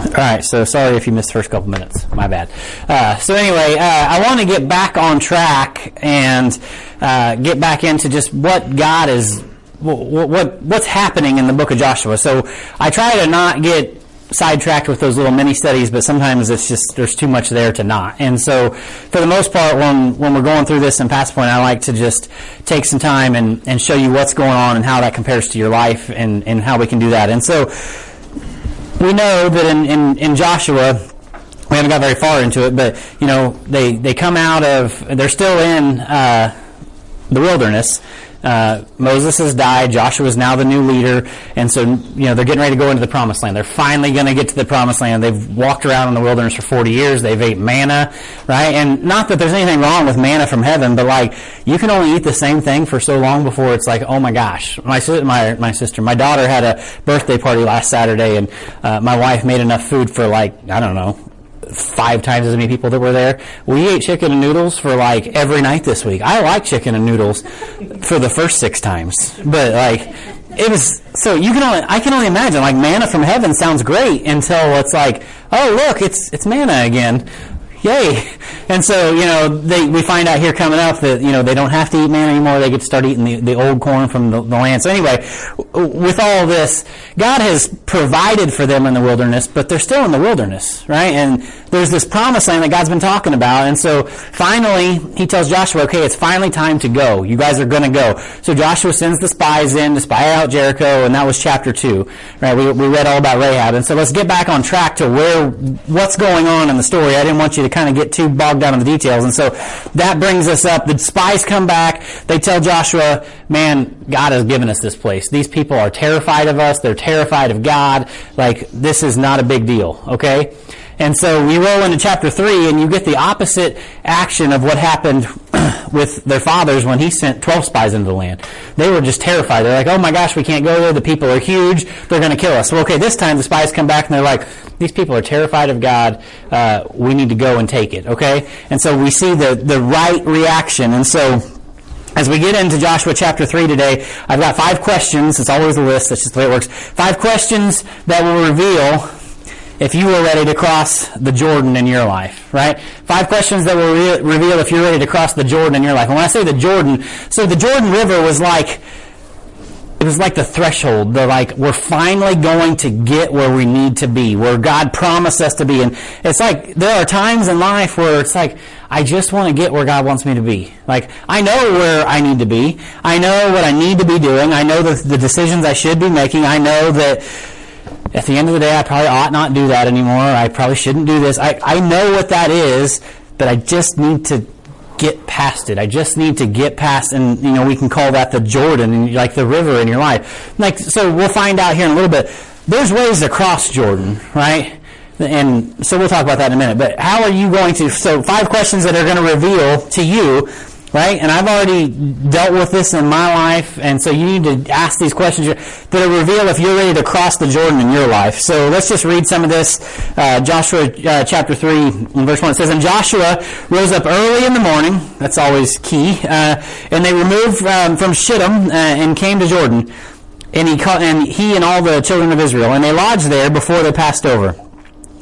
All right, so sorry if you missed the first couple minutes. My bad. Uh, so anyway, uh, I want to get back on track and uh, get back into just what God is, what, what what's happening in the book of Joshua. So I try to not get sidetracked with those little mini studies, but sometimes it's just there's too much there to not. And so, for the most part, when when we're going through this in Past Point, I like to just take some time and, and show you what's going on and how that compares to your life and, and how we can do that. And so, we know that in, in, in Joshua, we haven't got very far into it, but you know they they come out of they're still in uh, the wilderness. Uh, Moses has died. Joshua is now the new leader, and so you know they're getting ready to go into the promised land. They're finally going to get to the promised land. They've walked around in the wilderness for forty years. They've ate manna, right? And not that there's anything wrong with manna from heaven, but like you can only eat the same thing for so long before it's like, oh my gosh, my my my sister, my daughter had a birthday party last Saturday, and uh, my wife made enough food for like I don't know five times as many people that were there. We ate chicken and noodles for like every night this week. I like chicken and noodles for the first six times, but like it was so you can only I can only imagine like manna from heaven sounds great until it's like oh look it's it's manna again yay. And so, you know, they, we find out here coming up that, you know, they don't have to eat manna anymore. They get to start eating the, the old corn from the, the land. So anyway, with all this, God has provided for them in the wilderness, but they're still in the wilderness, right? And there's this promised land that God's been talking about. And so finally, he tells Joshua, okay, it's finally time to go. You guys are going to go. So Joshua sends the spies in to spy out Jericho, and that was chapter two, right? We, we read all about Rahab. And so let's get back on track to where, what's going on in the story. I didn't want you to kind of get too bogged down in the details. And so that brings us up. The spies come back. They tell Joshua, man, God has given us this place. These people are terrified of us. They're terrified of God. Like, this is not a big deal, okay? And so we roll into chapter 3, and you get the opposite action of what happened with their fathers when he sent 12 spies into the land. They were just terrified. They're like, oh my gosh, we can't go there. The people are huge. They're going to kill us. Well, okay, this time the spies come back and they're like, these people are terrified of God. Uh, we need to go and take it, okay? And so we see the, the right reaction. And so as we get into Joshua chapter 3 today, I've got five questions. It's always a list. That's just the way it works. Five questions that will reveal if you were ready to cross the Jordan in your life, right? Five questions that will re- reveal if you're ready to cross the Jordan in your life. And when I say the Jordan, so the Jordan River was like, it was like the threshold. The like, we're finally going to get where we need to be, where God promised us to be. And it's like, there are times in life where it's like, I just want to get where God wants me to be. Like, I know where I need to be. I know what I need to be doing. I know the, the decisions I should be making. I know that, at the end of the day, I probably ought not do that anymore. I probably shouldn't do this. I, I know what that is, but I just need to get past it. I just need to get past, and you know, we can call that the Jordan, like the river in your life. Like, so we'll find out here in a little bit. There's ways to cross Jordan, right? And so we'll talk about that in a minute. But how are you going to? So five questions that are going to reveal to you right? And I've already dealt with this in my life, and so you need to ask these questions that will reveal if you're ready to cross the Jordan in your life. So let's just read some of this. Uh, Joshua uh, chapter 3, verse 1. It says, And Joshua rose up early in the morning. That's always key. Uh, and they removed um, from Shittim uh, and came to Jordan. And he, and he and all the children of Israel. And they lodged there before they passed over.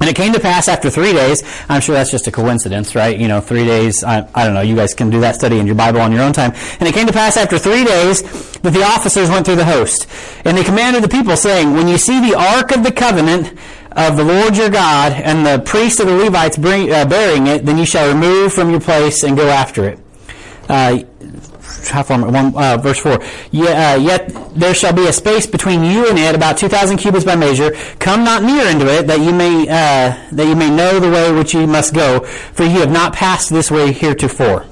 And it came to pass after three days, I'm sure that's just a coincidence, right? You know, three days, I, I, don't know, you guys can do that study in your Bible on your own time. And it came to pass after three days that the officers went through the host. And they commanded the people, saying, When you see the ark of the covenant of the Lord your God, and the priests of the Levites bring, uh, bearing it, then you shall remove from your place and go after it. Uh, one, uh, verse 4. Yet, uh, yet there shall be a space between you and it, about 2,000 cubits by measure. Come not near into it, that you may, uh, that you may know the way which you must go, for you have not passed this way heretofore.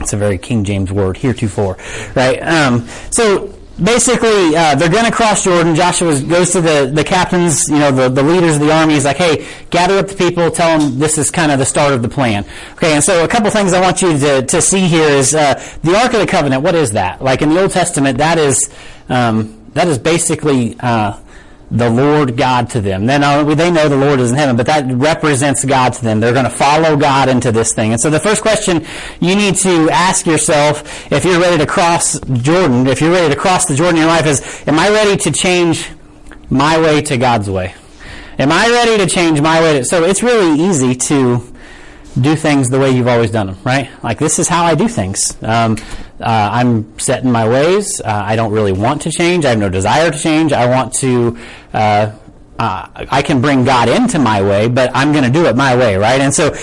It's a very King James word, heretofore, right? Um, so basically, uh, they're going to cross Jordan. Joshua goes to the, the captains, you know, the, the leaders of the army. He's like, hey, gather up the people, tell them this is kind of the start of the plan. Okay, and so a couple things I want you to, to see here is uh, the Ark of the Covenant. What is that? Like in the Old Testament, that is um, that is basically uh, the Lord God to them. Then they know the Lord is in heaven, but that represents God to them. They're going to follow God into this thing. And so the first question you need to ask yourself if you're ready to cross Jordan, if you're ready to cross the Jordan in your life is, am I ready to change my way to God's way? Am I ready to change my way? To, so it's really easy to do things the way you've always done them, right? Like this is how I do things. Um, uh, I'm set in my ways. Uh, I don't really want to change. I have no desire to change. I want to. Uh, uh I can bring God into my way, but I'm going to do it my way, right? And so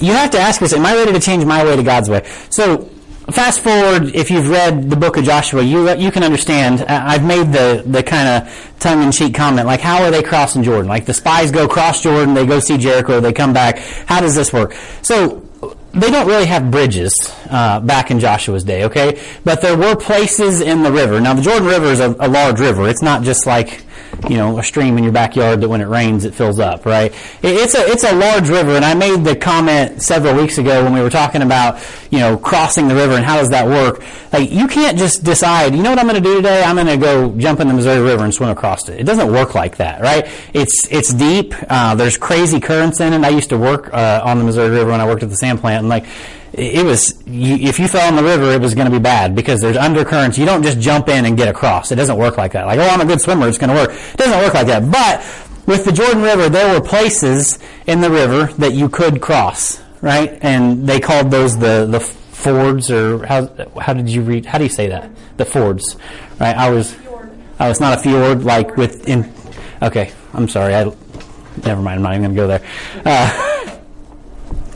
you have to ask yourself, am I ready to change my way to God's way? So fast forward, if you've read the book of Joshua, you you can understand. I've made the the kind of tongue in cheek comment, like how are they crossing Jordan? Like the spies go cross Jordan, they go see Jericho, they come back. How does this work? So they don't really have bridges uh, back in Joshua's day, okay? But there were places in the river. Now the Jordan River is a, a large river. It's not just like you know, a stream in your backyard that when it rains it fills up, right? It's a it's a large river, and I made the comment several weeks ago when we were talking about you know crossing the river and how does that work. Like you can't just decide, you know what I'm going to do today? I'm going to go jump in the Missouri River and swim across it. It doesn't work like that, right? It's it's deep. Uh, there's crazy currents in it. I used to work uh, on the Missouri River when I worked at the sand plant, and like it was you, if you fell in the river, it was going to be bad because there's undercurrents. You don't just jump in and get across. It doesn't work like that. Like, oh, I'm a good swimmer, it's going to work. It doesn't work like that. But with the Jordan River, there were places in the river that you could cross, right? And they called those the the fords, or how how did you read? How do you say that? The fords, right? I was, oh, it's not a fjord like with in. Okay, I'm sorry. I never mind. I'm not even going to go there. Uh,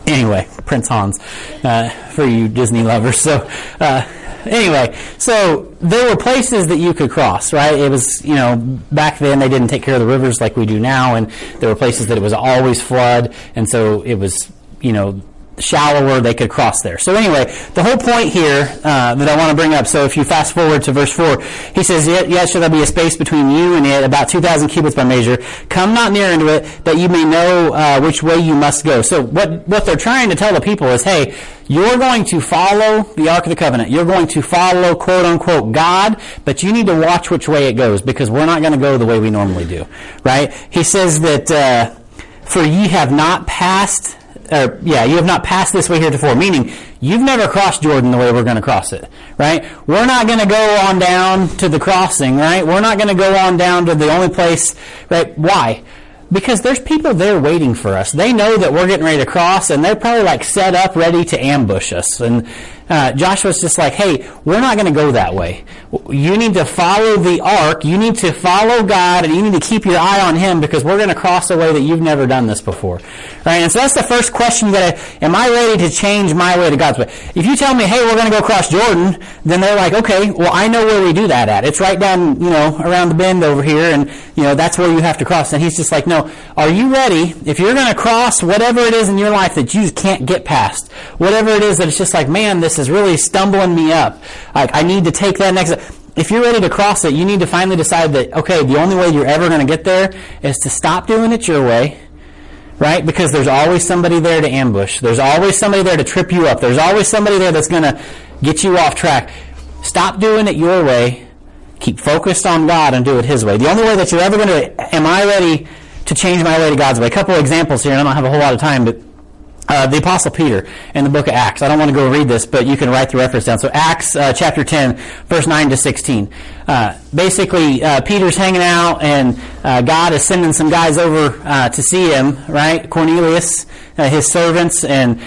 anyway, Prince Hans, uh, for you Disney lovers. So, uh, anyway, so there were places that you could cross, right? It was, you know, back then they didn't take care of the rivers like we do now, and there were places that it was always flood, and so it was, you know, shallower, they could cross there. So anyway, the whole point here uh, that I want to bring up. So if you fast forward to verse four, he says, "Yet, yet shall there be a space between you and it, about two thousand cubits by measure. Come not near into it, that you may know uh, which way you must go." So what what they're trying to tell the people is, "Hey, you're going to follow the Ark of the Covenant. You're going to follow quote unquote God, but you need to watch which way it goes because we're not going to go the way we normally do." Right? He says that. Uh, for ye have not passed or yeah, you have not passed this way heretofore, meaning you've never crossed Jordan the way we're going to cross it, right? We're not going to go on down to the crossing, right? We're not going to go on down to the only place, right? Why? Because there's people there waiting for us. They know that we're getting ready to cross, and they're probably like set up, ready to ambush us. And uh, Joshua's just like, hey, we're not going to go that way. You need to follow the ark. You need to follow God, and you need to keep your eye on Him because we're going to cross a way that you've never done this before. Right? And so that's the first question you got to, am I ready to change my way to God's way? If you tell me, hey, we're going to go cross Jordan, then they're like, okay, well, I know where we do that at. It's right down, you know, around the bend over here, and, you know, that's where you have to cross. And he's just like, no, are you ready? If you're going to cross whatever it is in your life that you can't get past, whatever it is that it's just like, man, this this is really stumbling me up. Like, I need to take that next. If you're ready to cross it, you need to finally decide that, okay, the only way you're ever going to get there is to stop doing it your way, right? Because there's always somebody there to ambush. There's always somebody there to trip you up. There's always somebody there that's going to get you off track. Stop doing it your way. Keep focused on God and do it His way. The only way that you're ever going to, am I ready to change my way to God's way? A couple examples here, and I don't have a whole lot of time, but uh, the Apostle Peter in the book of Acts. I don't want to go read this, but you can write the reference down. So Acts uh, chapter 10, verse 9 to 16. Uh, basically, uh, Peter's hanging out, and uh, God is sending some guys over uh, to see him, right? Cornelius, his servants, and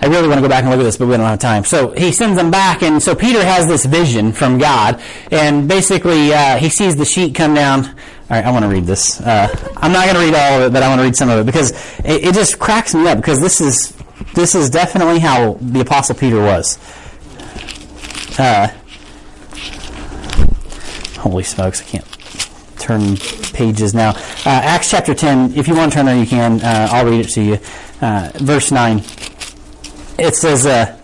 I really want to go back and look at this, but we don't have time. So he sends them back, and so Peter has this vision from God, and basically he sees the sheet come down all right, I want to read this. Uh, I'm not going to read all of it, but I want to read some of it because it, it, just cracks me up because this is this is definitely how the Apostle Peter was. Uh, holy smokes, I can't turn pages now. Uh, Acts chapter 10, if you want to turn there, you can. Uh, I'll read it to you. Uh, verse 9. It says, uh,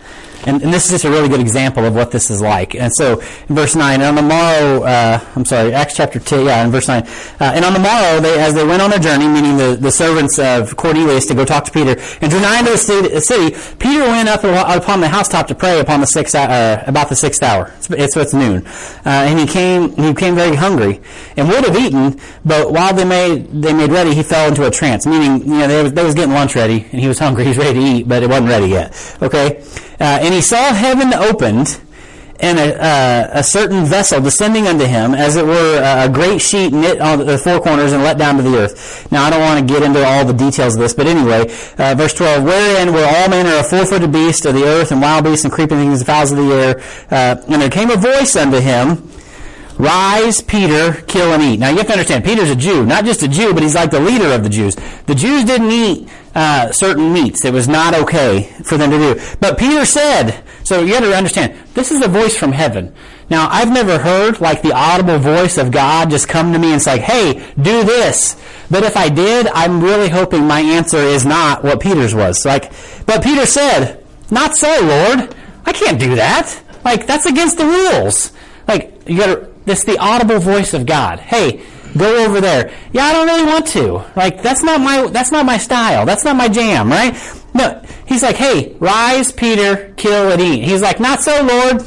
and, and, this is just a really good example of what this is like. And so, in verse 9, and on the morrow, uh, I'm sorry, Acts chapter 2, yeah, in verse 9. Uh, and on the morrow, they, as they went on their journey, meaning the, the servants of Cornelius to go talk to Peter, and drew nigh unto the city, Peter went up upon the housetop to pray upon the sixth, uh, about the sixth hour. It's, it's noon. Uh, and he came, he came very hungry, and would have eaten, but while they made, they made ready, he fell into a trance, meaning, you know, they was, they was getting lunch ready, and he was hungry, he was ready to eat, but it wasn't ready yet. Okay? Uh, and he saw heaven opened, and a, uh, a certain vessel descending unto him, as it were a great sheet knit on the four corners and let down to the earth. Now, I don't want to get into all the details of this, but anyway, uh, verse 12, wherein were all manner of four-footed beasts of the earth and wild beasts and creeping things, and fowls of the air. Uh, and there came a voice unto him, Rise, Peter, kill and eat. Now you have to understand, Peter's a Jew. Not just a Jew, but he's like the leader of the Jews. The Jews didn't eat uh, certain meats. It was not okay for them to do. But Peter said, so you got to understand, this is a voice from heaven. Now, I've never heard like the audible voice of God just come to me and say, hey, do this. But if I did, I'm really hoping my answer is not what Peter's was. Like, but Peter said, not so, Lord. I can't do that. Like, that's against the rules. Like, you gotta, that's the audible voice of God. Hey, go over there. Yeah, I don't really want to. Like, that's not my, that's not my style. That's not my jam, right? No, he's like, hey, rise, Peter, kill and eat. He's like, not so, Lord.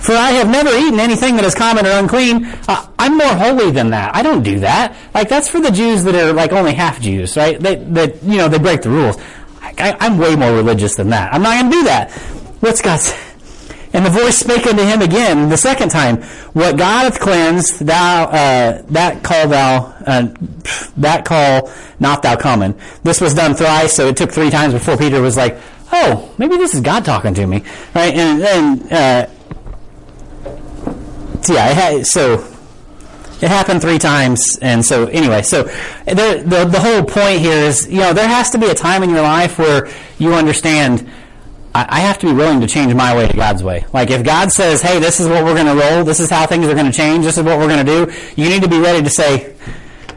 For I have never eaten anything that is common or unclean. Uh, I'm more holy than that. I don't do that. Like, that's for the Jews that are like only half Jews, right? They, that, you know, they break the rules. I, am way more religious than that. I'm not going to do that. What's God say? And the voice spake unto him again the second time, What God hath cleansed, thou uh, that call thou uh, that call not thou common. This was done thrice, so it took three times before Peter was like, Oh, maybe this is God talking to me, right? And then, uh, yeah, so it happened three times, and so anyway, so the, the the whole point here is, you know, there has to be a time in your life where you understand I have to be willing to change my way to God's way. Like if God says, "Hey, this is what we're going to roll. This is how things are going to change. This is what we're going to do," you need to be ready to say,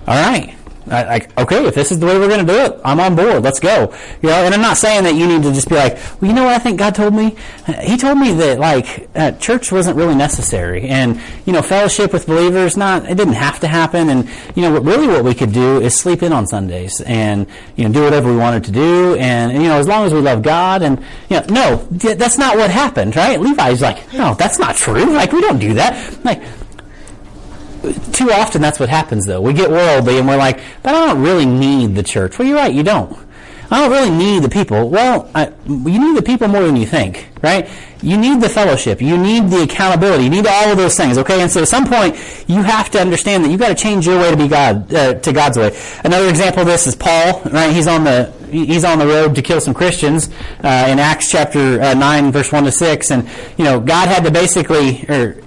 "All right, like, okay, if this is the way we're going to do it, I'm on board. Let's go. You know, and I'm not saying that you need to just be like, well, you know what I think God told me? He told me that like uh, church wasn't really necessary, and you know, fellowship with believers not it didn't have to happen, and you know, what, really what we could do is sleep in on Sundays and you know do whatever we wanted to do, and, and you know, as long as we love God, and you know, no, that's not what happened, right? Levi's like, no, that's not true. Like we don't do that. Like too often that's what happens though. We get worldly and we're like, but I don't really need the church. Well, you're right, you don't. I don't really need the people. Well, I, you need the people more than you think, right? You need the fellowship. You need the accountability. You need all of those things, okay? And so at some point, you have to understand that you've got to change your way to be God, uh, to God's way. Another example of this is Paul, right? He's on the, he's on the road to kill some Christians, uh, in Acts chapter uh, 9, verse 1 to 6. And, you know, God had to basically, or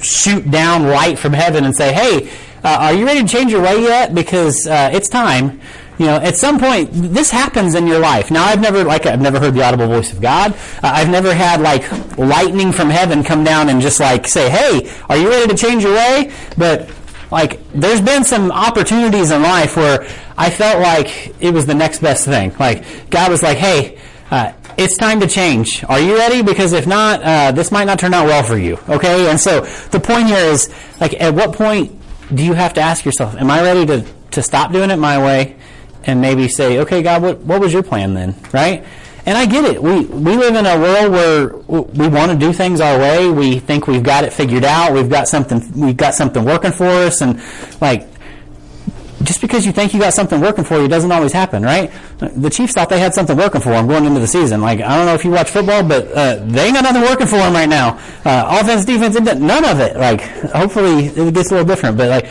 shoot down light from heaven and say, hey, uh, are you ready to change your way yet? Because uh, it's time. You know, at some point, this happens in your life. Now, I've never, like, I've never heard the audible voice of God. Uh, I've never had, like, lightning from heaven come down and just, like, say, hey, are you ready to change your way? But, like, there's been some opportunities in life where I felt like it was the next best thing. Like, God was like, hey, uh, it's time to change. Are you ready? Because if not, uh, this might not turn out well for you. Okay? And so the point here is, like, at what point do you have to ask yourself, am I ready to, to stop doing it my way and maybe say, okay, God, what, what was your plan then? Right? And I get it. We, we live in a world where we want to do things our way. We think we've got it figured out. We've got something, we've got something working for us. And like, just because you think you got something working for you doesn't always happen, right? The Chiefs thought they had something working for them going into the season. Like, I don't know if you watch football, but uh, they ain't got nothing working for them right now. Uh, offense, defense, none of it. Like, hopefully it gets a little different. But, like,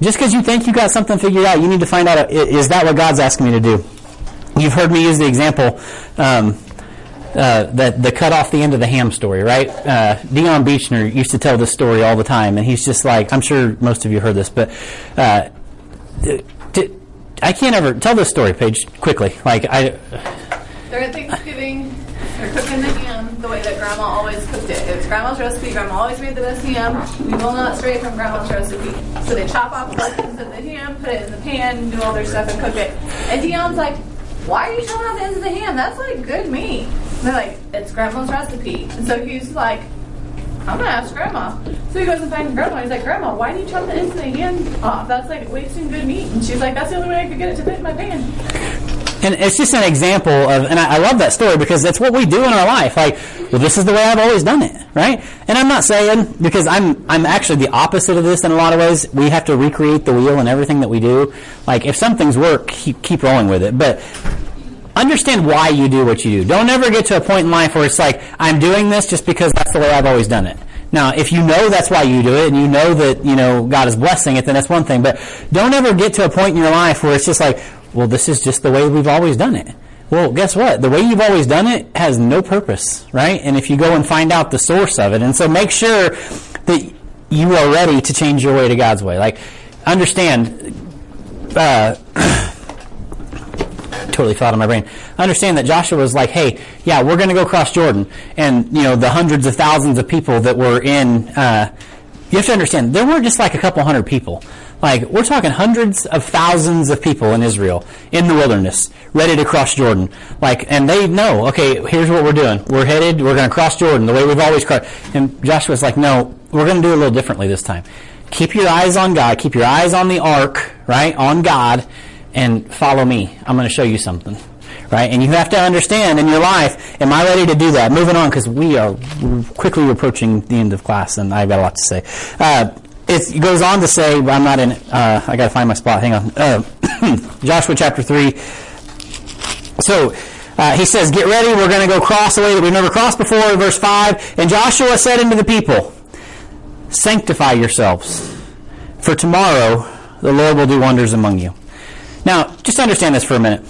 just because you think you got something figured out, you need to find out, is that what God's asking me to do? You've heard me use the example, um, uh, that the cut off the end of the ham story, right? Uh, Deon Beechner used to tell this story all the time, and he's just like, I'm sure most of you heard this, but uh, I can't ever tell this story, Paige, quickly. Like I. They're at Thanksgiving, they're cooking the ham the way that Grandma always cooked it. It's Grandma's recipe. Grandma always made the best ham. We will not stray from Grandma's recipe. So they chop off the ends of the ham, put it in the pan, do all their stuff, and cook it. And Deon's like, "Why are you chopping off the ends of the ham? That's like good meat." And they're like, "It's Grandma's recipe." And so he's like, I'm gonna ask grandma. So he goes and finds grandma. He's like, Grandma, why do you chop the the hand off? That's like wasting good meat. And she's like, That's the only way I could get it to fit in my pan. And it's just an example of, and I, I love that story because that's what we do in our life. Like, well, this is the way I've always done it, right? And I'm not saying because I'm I'm actually the opposite of this in a lot of ways. We have to recreate the wheel and everything that we do. Like, if some things work, keep, keep rolling with it. But understand why you do what you do. Don't ever get to a point in life where it's like, I'm doing this just because that's the way I've always done it. Now, if you know that's why you do it and you know that, you know, God is blessing it, then that's one thing. But don't ever get to a point in your life where it's just like, well, this is just the way we've always done it. Well, guess what? The way you've always done it has no purpose, right? And if you go and find out the source of it, and so make sure that you are ready to change your way to God's way. Like, understand, uh, totally fell out of my brain. I Understand that Joshua was like, hey, yeah, we're going to go cross Jordan. And, you know, the hundreds of thousands of people that were in, uh, you have to understand, there weren't just like a couple hundred people. Like, we're talking hundreds of thousands of people in Israel, in the wilderness, ready to cross Jordan. Like, and they know, okay, here's what we're doing. We're headed, we're going to cross Jordan the way we've always crossed. And Joshua's like, no, we're going to do it a little differently this time. Keep your eyes on God. Keep your eyes on the ark, right? On God, and follow me. I'm going to show you something. Right? And you have to understand in your life, am I ready to do that? Moving on, because we are quickly approaching the end of class, and I've got a lot to say. Uh, it goes on to say, I'm not in. Uh, I got to find my spot. Hang on. Uh, Joshua chapter 3. So, uh, he says, Get ready, we're going to go cross a way that we've never crossed before. Verse 5. And Joshua said unto the people, Sanctify yourselves, for tomorrow the Lord will do wonders among you. Now, just understand this for a minute.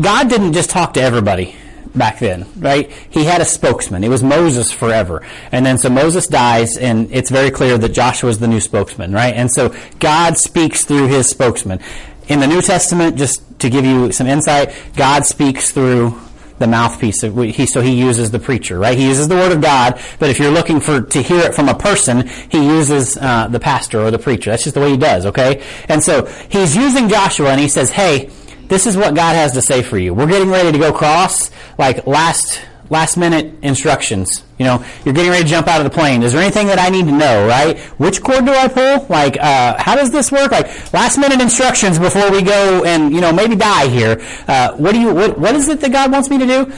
God didn't just talk to everybody back then, right? He had a spokesman. It was Moses forever. And then so Moses dies, and it's very clear that Joshua is the new spokesman, right? And so God speaks through his spokesman. In the New Testament, just to give you some insight, God speaks through the mouthpiece. Of, he, so he uses the preacher, right? He uses the word of God, but if you're looking for to hear it from a person, he uses uh, the pastor or the preacher. That's just the way he does, okay? And so he's using Joshua, and he says, "Hey, this is what God has to say for you. We're getting ready to go cross, like last last minute instructions. You know, you're getting ready to jump out of the plane. Is there anything that I need to know, right? Which cord do I pull? Like, uh, how does this work? Like, last minute instructions before we go and, you know, maybe die here. Uh, what do you, what, what is it that God wants me to do?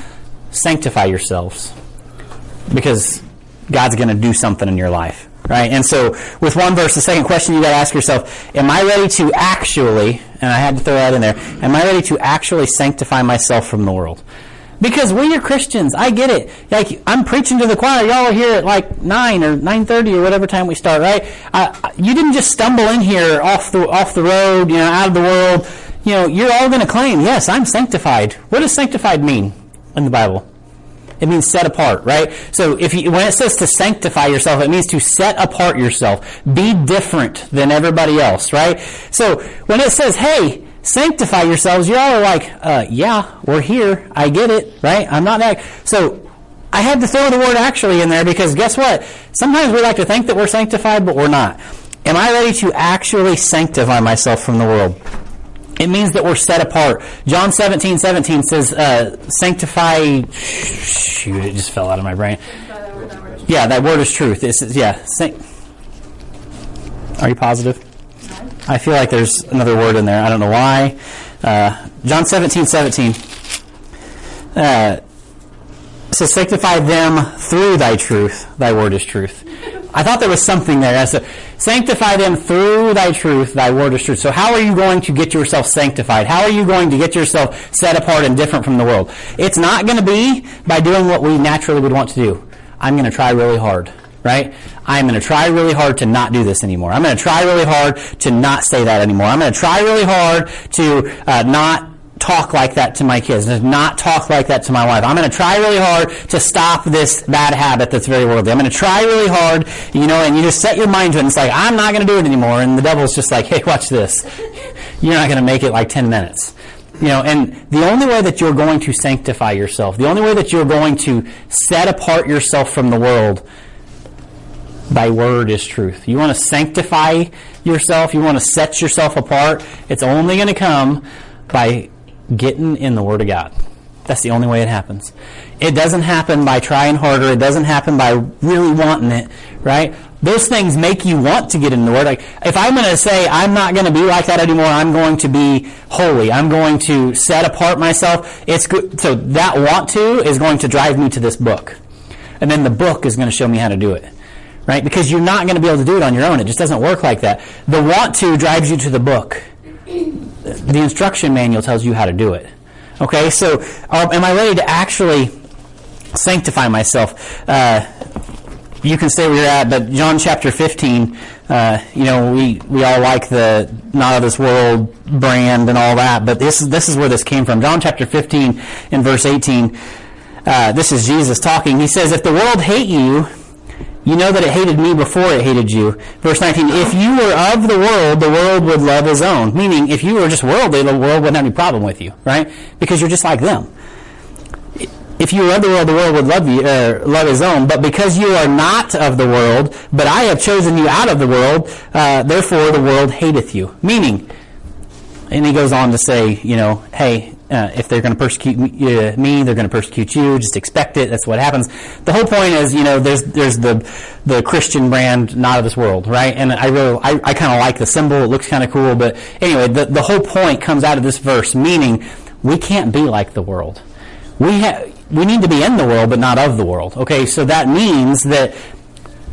Sanctify yourselves. Because God's going to do something in your life. Right? And so, with one verse, the second question you got to ask yourself, am I ready to actually, and I had to throw that in there, am I ready to actually sanctify myself from the world? Because we are Christians. I get it. Like I'm preaching to the choir. Y'all are here at like nine or nine thirty or whatever time we start, right? Uh, you didn't just stumble in here off the off the road, you know, out of the world. You know, you're all going to claim, yes, I'm sanctified. What does sanctified mean in the Bible? It means set apart, right? So if you, when it says to sanctify yourself, it means to set apart yourself. Be different than everybody else, right? So when it says, hey, sanctify yourselves, you're all like, uh, yeah, we're here. I get it, right? I'm not that. So I had to throw the word actually in there because guess what? Sometimes we like to think that we're sanctified, but we're not. Am I ready to actually sanctify myself from the world? It means that we're set apart. John 17, 17 says, uh, sanctify, shoot, it just fell out of my brain. Yeah, that word is truth. It's, yeah. San- Are you positive? I feel like there's another word in there. I don't know why. Uh, John 17, 17 uh, says, Sanctify them through thy truth. Thy word is truth. I thought there was something there. So, sanctify them through thy truth. Thy word is truth. So, how are you going to get yourself sanctified? How are you going to get yourself set apart and different from the world? It's not going to be by doing what we naturally would want to do. I'm going to try really hard right? I'm going to try really hard to not do this anymore. I'm going to try really hard to not say that anymore. I'm going to try really hard to uh, not talk like that to my kids, to not talk like that to my wife. I'm going to try really hard to stop this bad habit that's very worldly. I'm going to try really hard, you know, and you just set your mind to it. And it's like, I'm not going to do it anymore. And the devil's just like, hey, watch this. You're not going to make it like 10 minutes. You know, and the only way that you're going to sanctify yourself, the only way that you're going to set apart yourself from the world Thy word is truth. You want to sanctify yourself, you want to set yourself apart. It's only going to come by getting in the Word of God. That's the only way it happens. It doesn't happen by trying harder. It doesn't happen by really wanting it, right? Those things make you want to get in the Word. Like, if I'm going to say, I'm not going to be like that anymore, I'm going to be holy. I'm going to set apart myself. It's good. So that want to is going to drive me to this book. And then the book is going to show me how to do it right? Because you're not going to be able to do it on your own. It just doesn't work like that. The want to drives you to the book. The instruction manual tells you how to do it. Okay, so uh, am I ready to actually sanctify myself? Uh, you can stay where you're at, but John chapter 15, uh, you know, we, we all like the not of this world brand and all that, but this, this is where this came from. John chapter 15 in verse 18, uh, this is Jesus talking. He says, If the world hate you, you know that it hated me before it hated you. Verse 19, if you were of the world, the world would love his own. Meaning, if you were just worldly, the world wouldn't have any problem with you, right? Because you're just like them. If you were of the world, the world would love you, uh, love his own. But because you are not of the world, but I have chosen you out of the world, uh, therefore the world hateth you. Meaning, and he goes on to say, you know, hey, uh, if they're going to persecute me, uh, they're going to persecute you. Just expect it. That's what happens. The whole point is, you know, there's there's the the Christian brand, not of this world, right? And I really, I, I kind of like the symbol. It looks kind of cool. But anyway, the the whole point comes out of this verse, meaning we can't be like the world. We have we need to be in the world, but not of the world. Okay, so that means that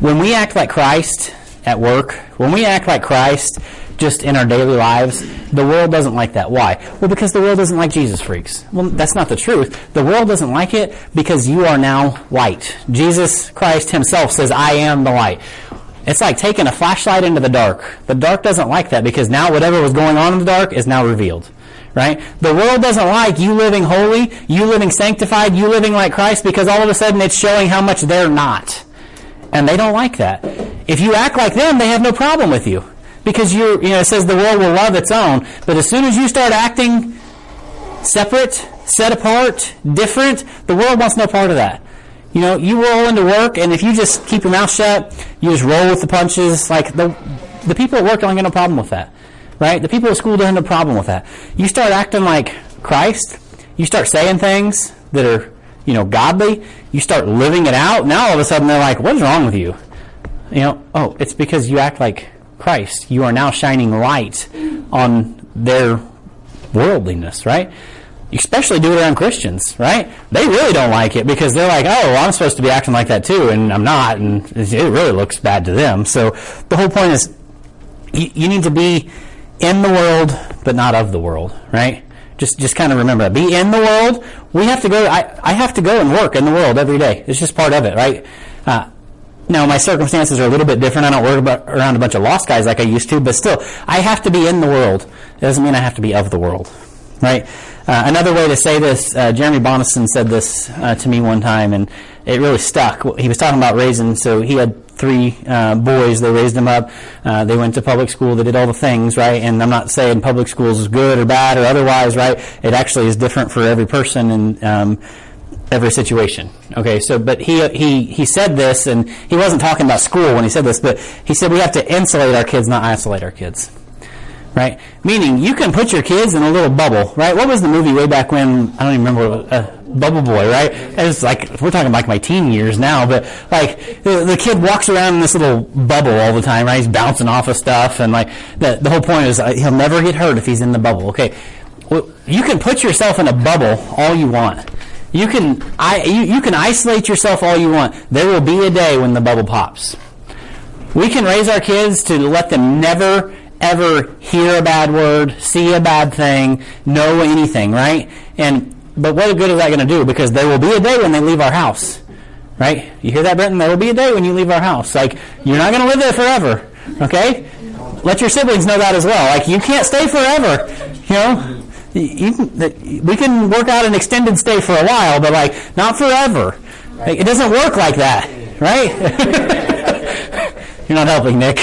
when we act like Christ at work, when we act like Christ just in our daily lives, the world doesn't like that. Why? Well, because the world doesn't like Jesus freaks. Well, that's not the truth. The world doesn't like it because you are now light. Jesus Christ himself says, I am the light. It's like taking a flashlight into the dark. The dark doesn't like that because now whatever was going on in the dark is now revealed. Right? The world doesn't like you living holy, you living sanctified, you living like Christ because all of a sudden it's showing how much they're not. And they don't like that. If you act like them, they have no problem with you because you're, you know, it says the world will love its own. But as soon as you start acting separate, set apart, different, the world wants no part of that. You know, you roll into work, and if you just keep your mouth shut, you just roll with the punches. Like the the people at work don't get no problem with that, right? The people at school don't have no problem with that. You start acting like Christ. You start saying things that are, you know, godly. You start living it out. Now all of a sudden they're like, "What is wrong with you?" You know, oh, it's because you act like Christ. You are now shining light on their worldliness, right? Especially do it around Christians, right? They really don't like it because they're like, oh, well, I'm supposed to be acting like that too, and I'm not, and it really looks bad to them. So the whole point is you, you need to be in the world, but not of the world, right? Just, just kind of remember that. Be in the world. We have to go, I, I have to go and work in the world every day. It's just part of it, right? Uh, now, my circumstances are a little bit different. I don't work about, around a bunch of lost guys like I used to, but still, I have to be in the world. It doesn't mean I have to be of the world, right? Uh, another way to say this, uh, Jeremy Bonison said this uh, to me one time, and it really stuck. He was talking about raising, so he had three uh, boys. They raised them up. Uh, they went to public school. They did all the things, right? And I'm not saying public schools is good or bad or otherwise, right? It actually is different for every person, and um, every situation. Okay, so but he he he said this, and he wasn't talking about school when he said this, but he said we have to insulate our kids, not isolate our kids. Right? Meaning you can put your kids in a little bubble, right? What was the movie way back when? I don't even remember. Uh, Bubble Boy, right? It's like we're talking like my teen years now, but like the, the, kid walks around in this little bubble all the time, right? He's bouncing off of stuff, and like the the whole point is uh, he'll never get hurt if he's in the bubble. Okay, well, you can put yourself in a bubble all you want. You can, I, you, you can isolate yourself all you want. There will be a day when the bubble pops. We can raise our kids to let them never, ever hear a bad word, see a bad thing, know anything, right? And, but what good is that going to do? Because there will be a day when they leave our house, right? You hear that, Brenton? There will be a day when you leave our house. Like, you're not going to live there forever, okay? Let your siblings know that as well. Like, you can't stay forever, you know? We can work out an extended stay for a while, but like not forever. Like, it doesn't work like that, right? You're not helping, Nick.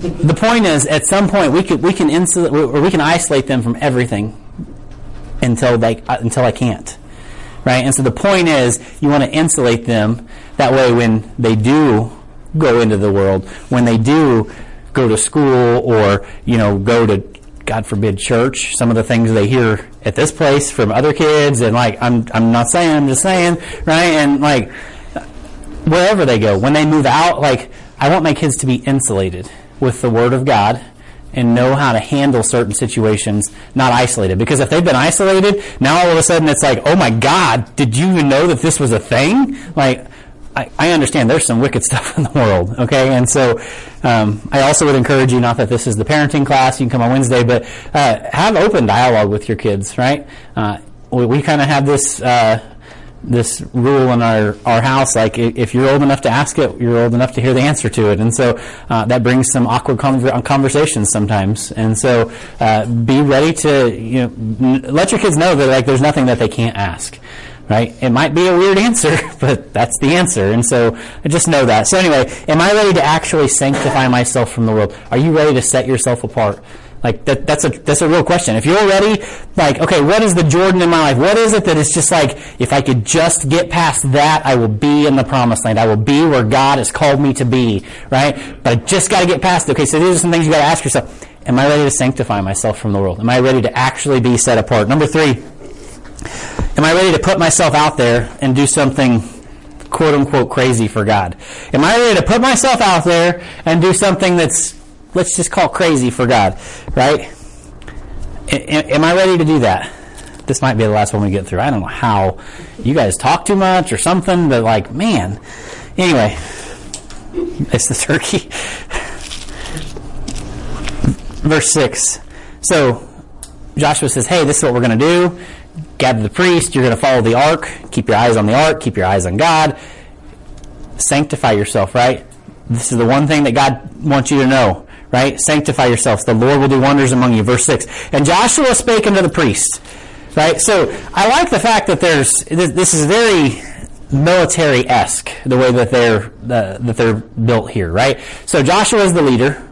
the point is, at some point, we could we can insulate or we can isolate them from everything until they uh, until I can't, right? And so the point is, you want to insulate them that way when they do go into the world, when they do go to school or you know go to God forbid, church, some of the things they hear at this place from other kids, and like, I'm, I'm not saying, I'm just saying, right? And like, wherever they go, when they move out, like, I want my kids to be insulated with the Word of God and know how to handle certain situations, not isolated. Because if they've been isolated, now all of a sudden it's like, oh my God, did you even know that this was a thing? Like, I, understand there's some wicked stuff in the world, okay? And so um, I also would encourage you, not that this is the parenting class, you can come on Wednesday, but uh, have open dialogue with your kids, right? Uh, we, we kind of have this uh, this rule in our, our house, like if you're old enough to ask it, you're old enough to hear the answer to it. And so uh, that brings some awkward conver- conversations sometimes. And so uh, be ready to, you know, let your kids know that like there's nothing that they can't ask right? It might be a weird answer, but that's the answer. And so I just know that. So anyway, am I ready to actually sanctify myself from the world? Are you ready to set yourself apart? Like that, that's a that's a real question. If you're ready, like, okay, what is the Jordan in my life? What is it that is just like, if I could just get past that, I will be in the promised land. I will be where God has called me to be, right? But I just got to get past it. Okay, so these are some things you got to ask yourself. Am I ready to sanctify myself from the world? Am I ready to actually be set apart? Number three, Am I ready to put myself out there and do something quote unquote crazy for God? Am I ready to put myself out there and do something that's, let's just call crazy for God, right? Am I ready to do that? This might be the last one we get through. I don't know how you guys talk too much or something, but like, man. Anyway, it's the turkey. Verse 6. So Joshua says, hey, this is what we're going to do gather the priest, you're going to follow the ark, keep your eyes on the ark, keep your eyes on God, sanctify yourself, right? This is the one thing that God wants you to know, right? Sanctify yourselves. The Lord will do wonders among you. Verse 6. And Joshua spake unto the priest, right? So I like the fact that there's, this is very military-esque, the way that they're, uh, that they're built here, right? So Joshua is the leader.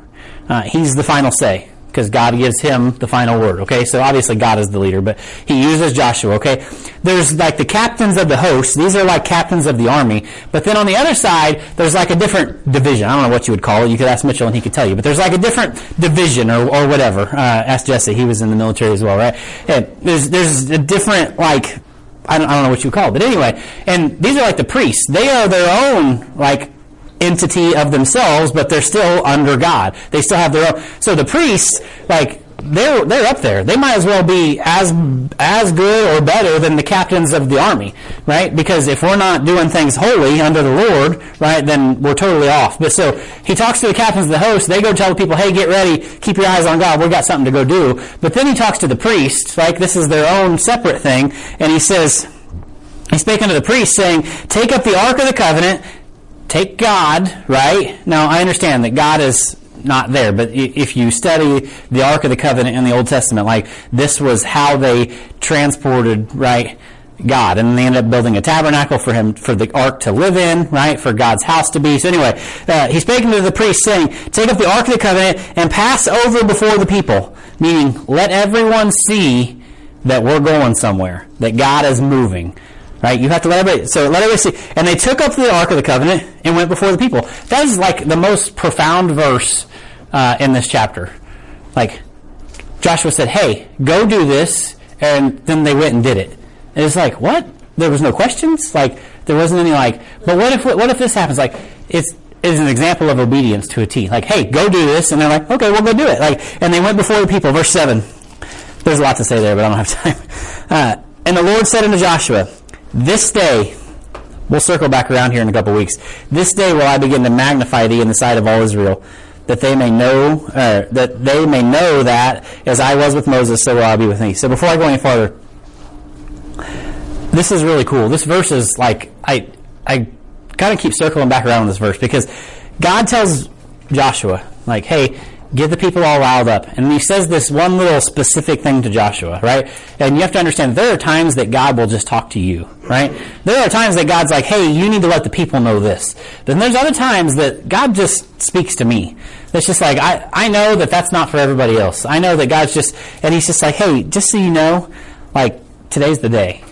Uh, he's the final say because God gives him the final word. Okay, so obviously God is the leader, but he uses Joshua. Okay, there's like the captains of the host; these are like captains of the army. But then on the other side, there's like a different division. I don't know what you would call it. You could ask Mitchell, and he could tell you. But there's like a different division or, or whatever. Uh, ask Jesse; he was in the military as well, right? Yeah, there's there's a different like I don't, I don't know what you call it, but anyway, and these are like the priests. They are their own like entity of themselves, but they're still under God. They still have their own. So the priests, like, they're they're up there. They might as well be as as good or better than the captains of the army, right? Because if we're not doing things holy under the Lord, right, then we're totally off. But so he talks to the captains of the host. They go tell the people, "Hey, get ready, keep your eyes on God. We've got something to go do." But then he talks to the priests, like this is their own separate thing, and he says. He spake unto the priest, saying, Take up the ark of the covenant, take God, right? Now, I understand that God is not there, but if you study the Ark of the Covenant in the Old Testament, like this was how they transported, right? God, and they ended up building a tabernacle for him, for the ark to live in, right, for God's house to be. So anyway, uh, he's speaking to the priest, saying, "Take up the ark of the covenant and pass over before the people," meaning let everyone see that we're going somewhere, that God is moving. Right? You have to let everybody, so let everybody see. And they took up the Ark of the Covenant and went before the people. That is like the most profound verse uh, in this chapter. Like, Joshua said, hey, go do this. And then they went and did it. And it's like, what? There was no questions? Like, there wasn't any like, but what if, what if this happens? Like, it's, is an example of obedience to a T. Like, hey, go do this. And they're like, okay, we'll go do it. Like, and they went before the people. Verse 7. There's a lot to say there, but I don't have time. Uh, and the Lord said unto Joshua, this day, we'll circle back around here in a couple weeks. This day will I begin to magnify thee in the sight of all Israel, that they may know, uh, that they may know that as I was with Moses, so will I be with thee. So before I go any farther, this is really cool. This verse is like I I kind of keep circling back around this verse because God tells Joshua like, hey get the people all riled up. And he says this one little specific thing to Joshua, right? And you have to understand there are times that God will just talk to you, right? There are times that God's like, hey, you need to let the people know this. Then there's other times that God just speaks to me. It's just like, I, I know that that's not for everybody else. I know that God's just, and he's just like, hey, just so you know, like, today's the day.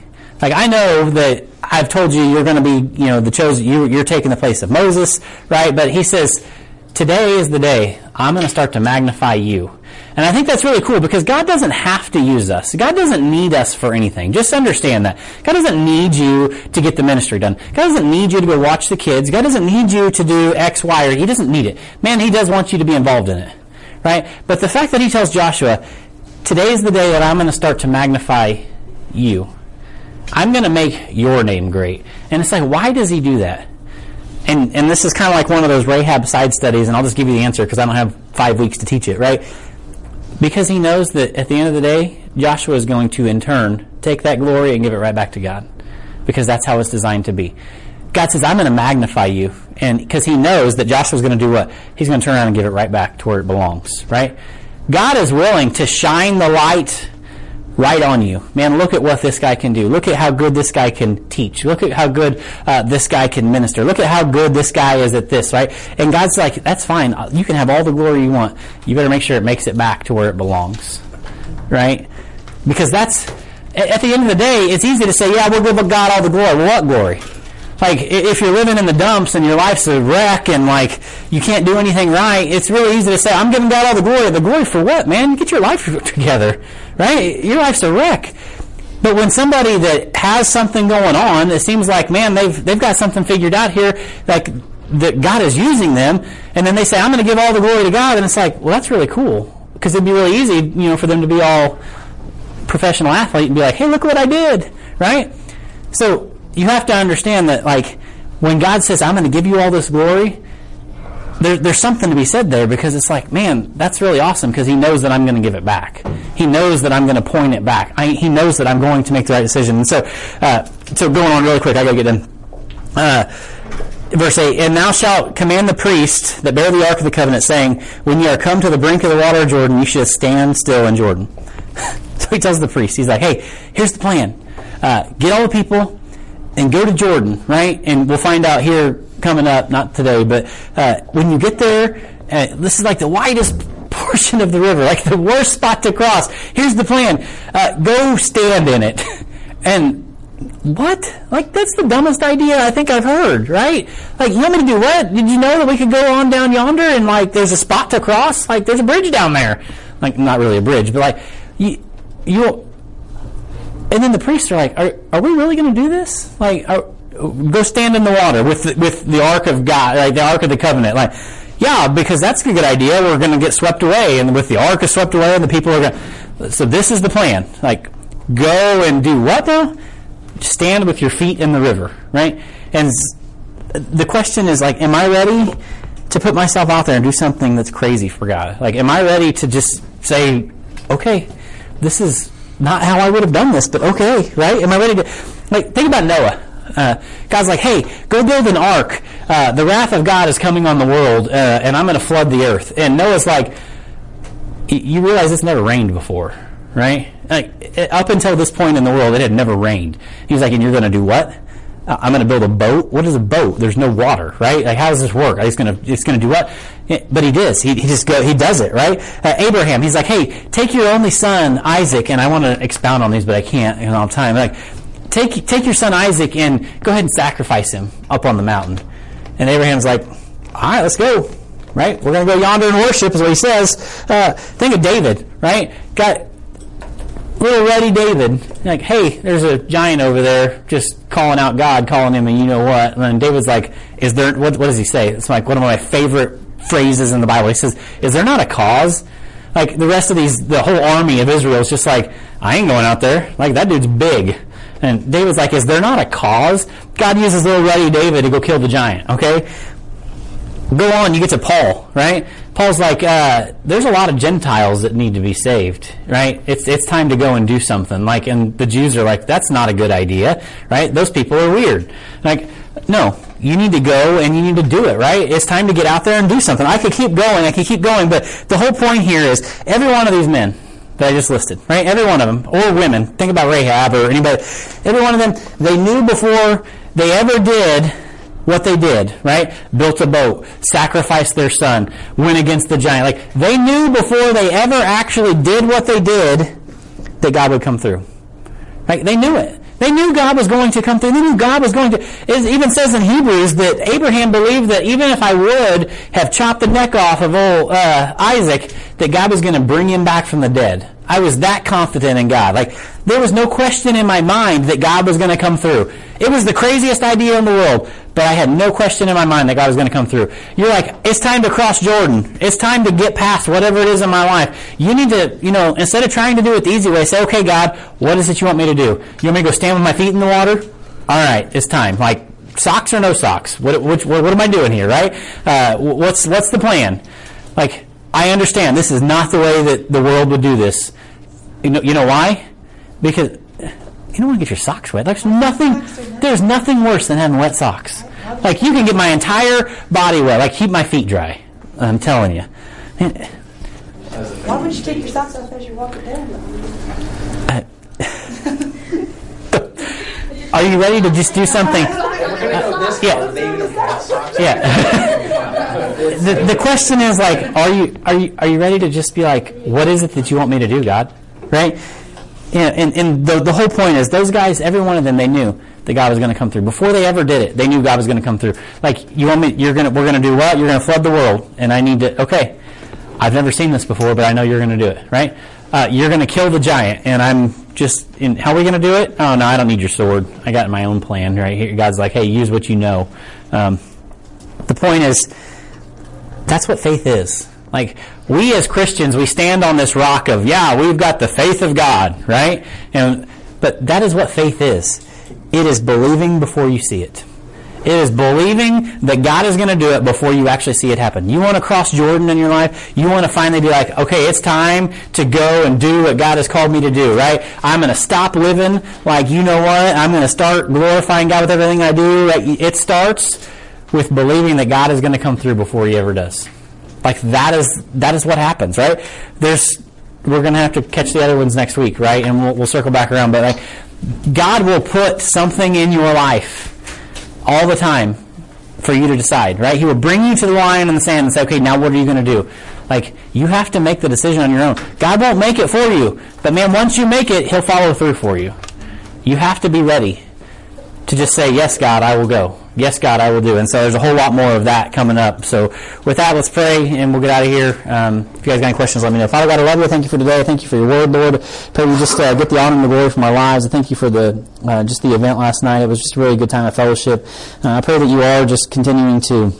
Like, I know that I've told you you're going to be, you know, the chosen, you, you're taking the place of Moses, right? But he says, today is the day I'm going to start to magnify you. And I think that's really cool because God doesn't have to use us. God doesn't need us for anything. Just understand that. God doesn't need you to get the ministry done. God doesn't need you to go watch the kids. God doesn't need you to do X, Y, or He doesn't need it. Man, He does want you to be involved in it. Right? But the fact that He tells Joshua, today is the day that I'm going to start to magnify you. I'm going to make your name great. And it's like, why does He do that? And, and this is kind of like one of those Rahab side studies, and I'll just give you the answer because I don't have five weeks to teach it, right? Because he knows that at the end of the day, Joshua is going to, in turn, take that glory and give it right back to God. Because that's how it's designed to be. God says, I'm going to magnify you. And because he knows that Joshua's going to do what? He's going to turn around and give it right back to where it belongs, right? God is willing to shine the light right on you. Man, look at what this guy can do. Look at how good this guy can teach. Look at how good uh, this guy can minister. Look at how good this guy is at this, right? And God's like, that's fine. You can have all the glory you want. You better make sure it makes it back to where it belongs, right? Because that's, at the end of the day, it's easy to say, yeah, we'll give God all the glory. What glory? Like, if you're living in the dumps and your life's a wreck and like, you can't do anything right, it's really easy to say, I'm giving God all the glory. The glory for what, man? Get your life together right? Your life's a wreck. But when somebody that has something going on, it seems like, man, they've, they've got something figured out here, like, that God is using them, and then they say, I'm going to give all the glory to God, and it's like, well, that's really cool. Because it'd be really easy, you know, for them to be all professional athlete and be like, hey, look what I did, right? So, you have to understand that, like, when God says, I'm going to give you all this glory, there, there's something to be said there because it's like, man, that's really awesome because he knows that I'm going to give it back. He knows that I'm going to point it back. I, he knows that I'm going to make the right decision. And so, uh, so going on really quick, I got to get in. Uh, verse 8, And thou shalt command the priest that bear the ark of the covenant, saying, When ye are come to the brink of the water of Jordan, you shall stand still in Jordan. so he tells the priest, he's like, hey, here's the plan. Uh, get all the people and go to Jordan, right? And we'll find out here coming up, not today, but uh, when you get there, uh, this is like the widest portion of the river, like the worst spot to cross. Here's the plan: uh, go stand in it. and what? Like that's the dumbest idea I think I've heard. Right? Like you want me to do what? Did you know that we could go on down yonder and like there's a spot to cross? Like there's a bridge down there. Like not really a bridge, but like you you. And then the priests are like, "Are are we really going to do this? Like, are, go stand in the water with the, with the ark of God, like the ark of the covenant. Like, yeah, because that's a good idea. We're going to get swept away, and with the ark is swept away, and the people are going. So this is the plan. Like, go and do what though? Stand with your feet in the river, right? And the question is like, am I ready to put myself out there and do something that's crazy for God? Like, am I ready to just say, okay, this is not how I would have done this, but okay, right? Am I ready to? Like, think about Noah. Uh, God's like, hey, go build an ark. Uh, the wrath of God is coming on the world, uh, and I'm going to flood the earth. And Noah's like, you realize it's never rained before, right? Like, up until this point in the world, it had never rained. He's like, and you're going to do what? Uh, I'm going to build a boat. What is a boat? There's no water, right? Like, how does this work? He's going to, it's going to do what? But he does. He, he just go, he does it, right? Uh, Abraham, he's like, hey, take your only son, Isaac, and I want to expound on these, but I can't in all time. Like, take, take your son Isaac and go ahead and sacrifice him up on the mountain. And Abraham's like, all right, let's go. Right? We're going to go yonder and worship, is what he says. Uh, think of David, right? Got little ready David. Like, hey, there's a giant over there just calling out God, calling him, and you know what? And then David's like, is there, what, what does he say? It's like one of my favorite phrases in the Bible. He says, is there not a cause? Like the rest of these, the whole army of Israel is just like, I ain't going out there. Like that dude's big. And David's like, is there not a cause? God uses little ruddy David to go kill the giant, okay? Go on, you get to Paul, right? Paul's like, uh, there's a lot of Gentiles that need to be saved, right? It's, it's time to go and do something. Like, and the Jews are like, that's not a good idea, right? Those people are weird. Like, no, you need to go and you need to do it, right? It's time to get out there and do something. I could keep going, I could keep going, but the whole point here is every one of these men, that I just listed, right? Every one of them, or women. Think about Rahab or anybody. Every one of them, they knew before they ever did what they did, right? Built a boat, sacrificed their son, went against the giant. Like, they knew before they ever actually did what they did that God would come through. Right? They knew it. They knew God was going to come through. They knew God was going to. It even says in Hebrews that Abraham believed that even if I would have chopped the neck off of old uh, Isaac, that God was going to bring him back from the dead. I was that confident in God. Like, there was no question in my mind that God was going to come through. It was the craziest idea in the world, but I had no question in my mind that God was going to come through. You're like, it's time to cross Jordan. It's time to get past whatever it is in my life. You need to, you know, instead of trying to do it the easy way, say, okay, God, what is it you want me to do? You want me to go stand with my feet in the water? All right, it's time. Like, socks or no socks? What, which, what, what am I doing here, right? Uh, what's, what's the plan? Like, I understand this is not the way that the world would do this. You know, you know why? Because you don't want to get your socks wet. There's nothing, there's nothing worse than having wet socks. Like, you can get my entire body wet. Like, keep my feet dry. I'm telling you. Why would you take your socks off as you're walking down? Uh, Are you ready to just do something? yeah. yeah. the, the question is like, are you are you are you ready to just be like, what is it that you want me to do, God? Right? Yeah, and, and the, the whole point is those guys, every one of them, they knew that God was going to come through. Before they ever did it, they knew God was going to come through. Like, you want me, you're going to, we're going to do what? You're going to flood the world, and I need to, okay, I've never seen this before, but I know you're going to do it, right? Uh, you're going to kill the giant, and I'm just, in, how are we going to do it? Oh, no, I don't need your sword. I got my own plan, right? Here, God's like, hey, use what you know. Um, the point is, that's what faith is. Like, we as Christians, we stand on this rock of, yeah, we've got the faith of God, right? And, but that is what faith is. It is believing before you see it. It is believing that God is going to do it before you actually see it happen. You want to cross Jordan in your life? You want to finally be like, okay, it's time to go and do what God has called me to do, right? I'm going to stop living like, you know what? I'm going to start glorifying God with everything I do. Right? It starts with believing that God is going to come through before he ever does. Like that is that is what happens, right? There's we're going to have to catch the other ones next week, right? And we'll, we'll circle back around. But like, God will put something in your life all the time for you to decide, right? He will bring you to the line in the sand and say, okay, now what are you going to do? Like, you have to make the decision on your own. God won't make it for you. But man, once you make it, He'll follow through for you. You have to be ready to just say, yes, God, I will go yes, God, I will do. And so there's a whole lot more of that coming up. So with that, let's pray and we'll get out of here. Um, if you guys got any questions, let me know. Father God, I love you. Thank you for today. Thank you for your word, Lord. Pray you just uh, get the honor and the glory from our lives. I thank you for the uh, just the event last night. It was just a really good time of fellowship. Uh, I pray that you are just continuing to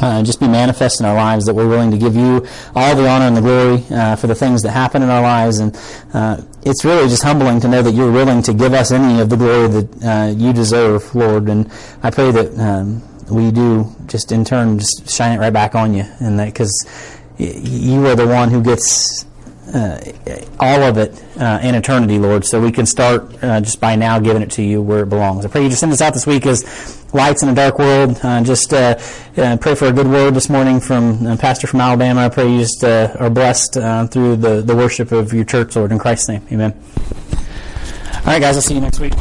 uh, just be manifest in our lives, that we're willing to give you all the honor and the glory uh, for the things that happen in our lives. And uh, it's really just humbling to know that you're willing to give us any of the glory that uh, you deserve, Lord. And I pray that um, we do just in turn just shine it right back on you, and that because you are the one who gets all of it uh, in eternity, Lord. So we can start uh, just by now giving it to you where it belongs. I pray you just send us out this week as lights in a dark world. Uh, just uh, uh, pray for a good word this morning from a Pastor from Alabama. I pray you just are blessed through the, the worship of your church, Lord. In Christ's name, amen. All right, guys, I'll see you next week.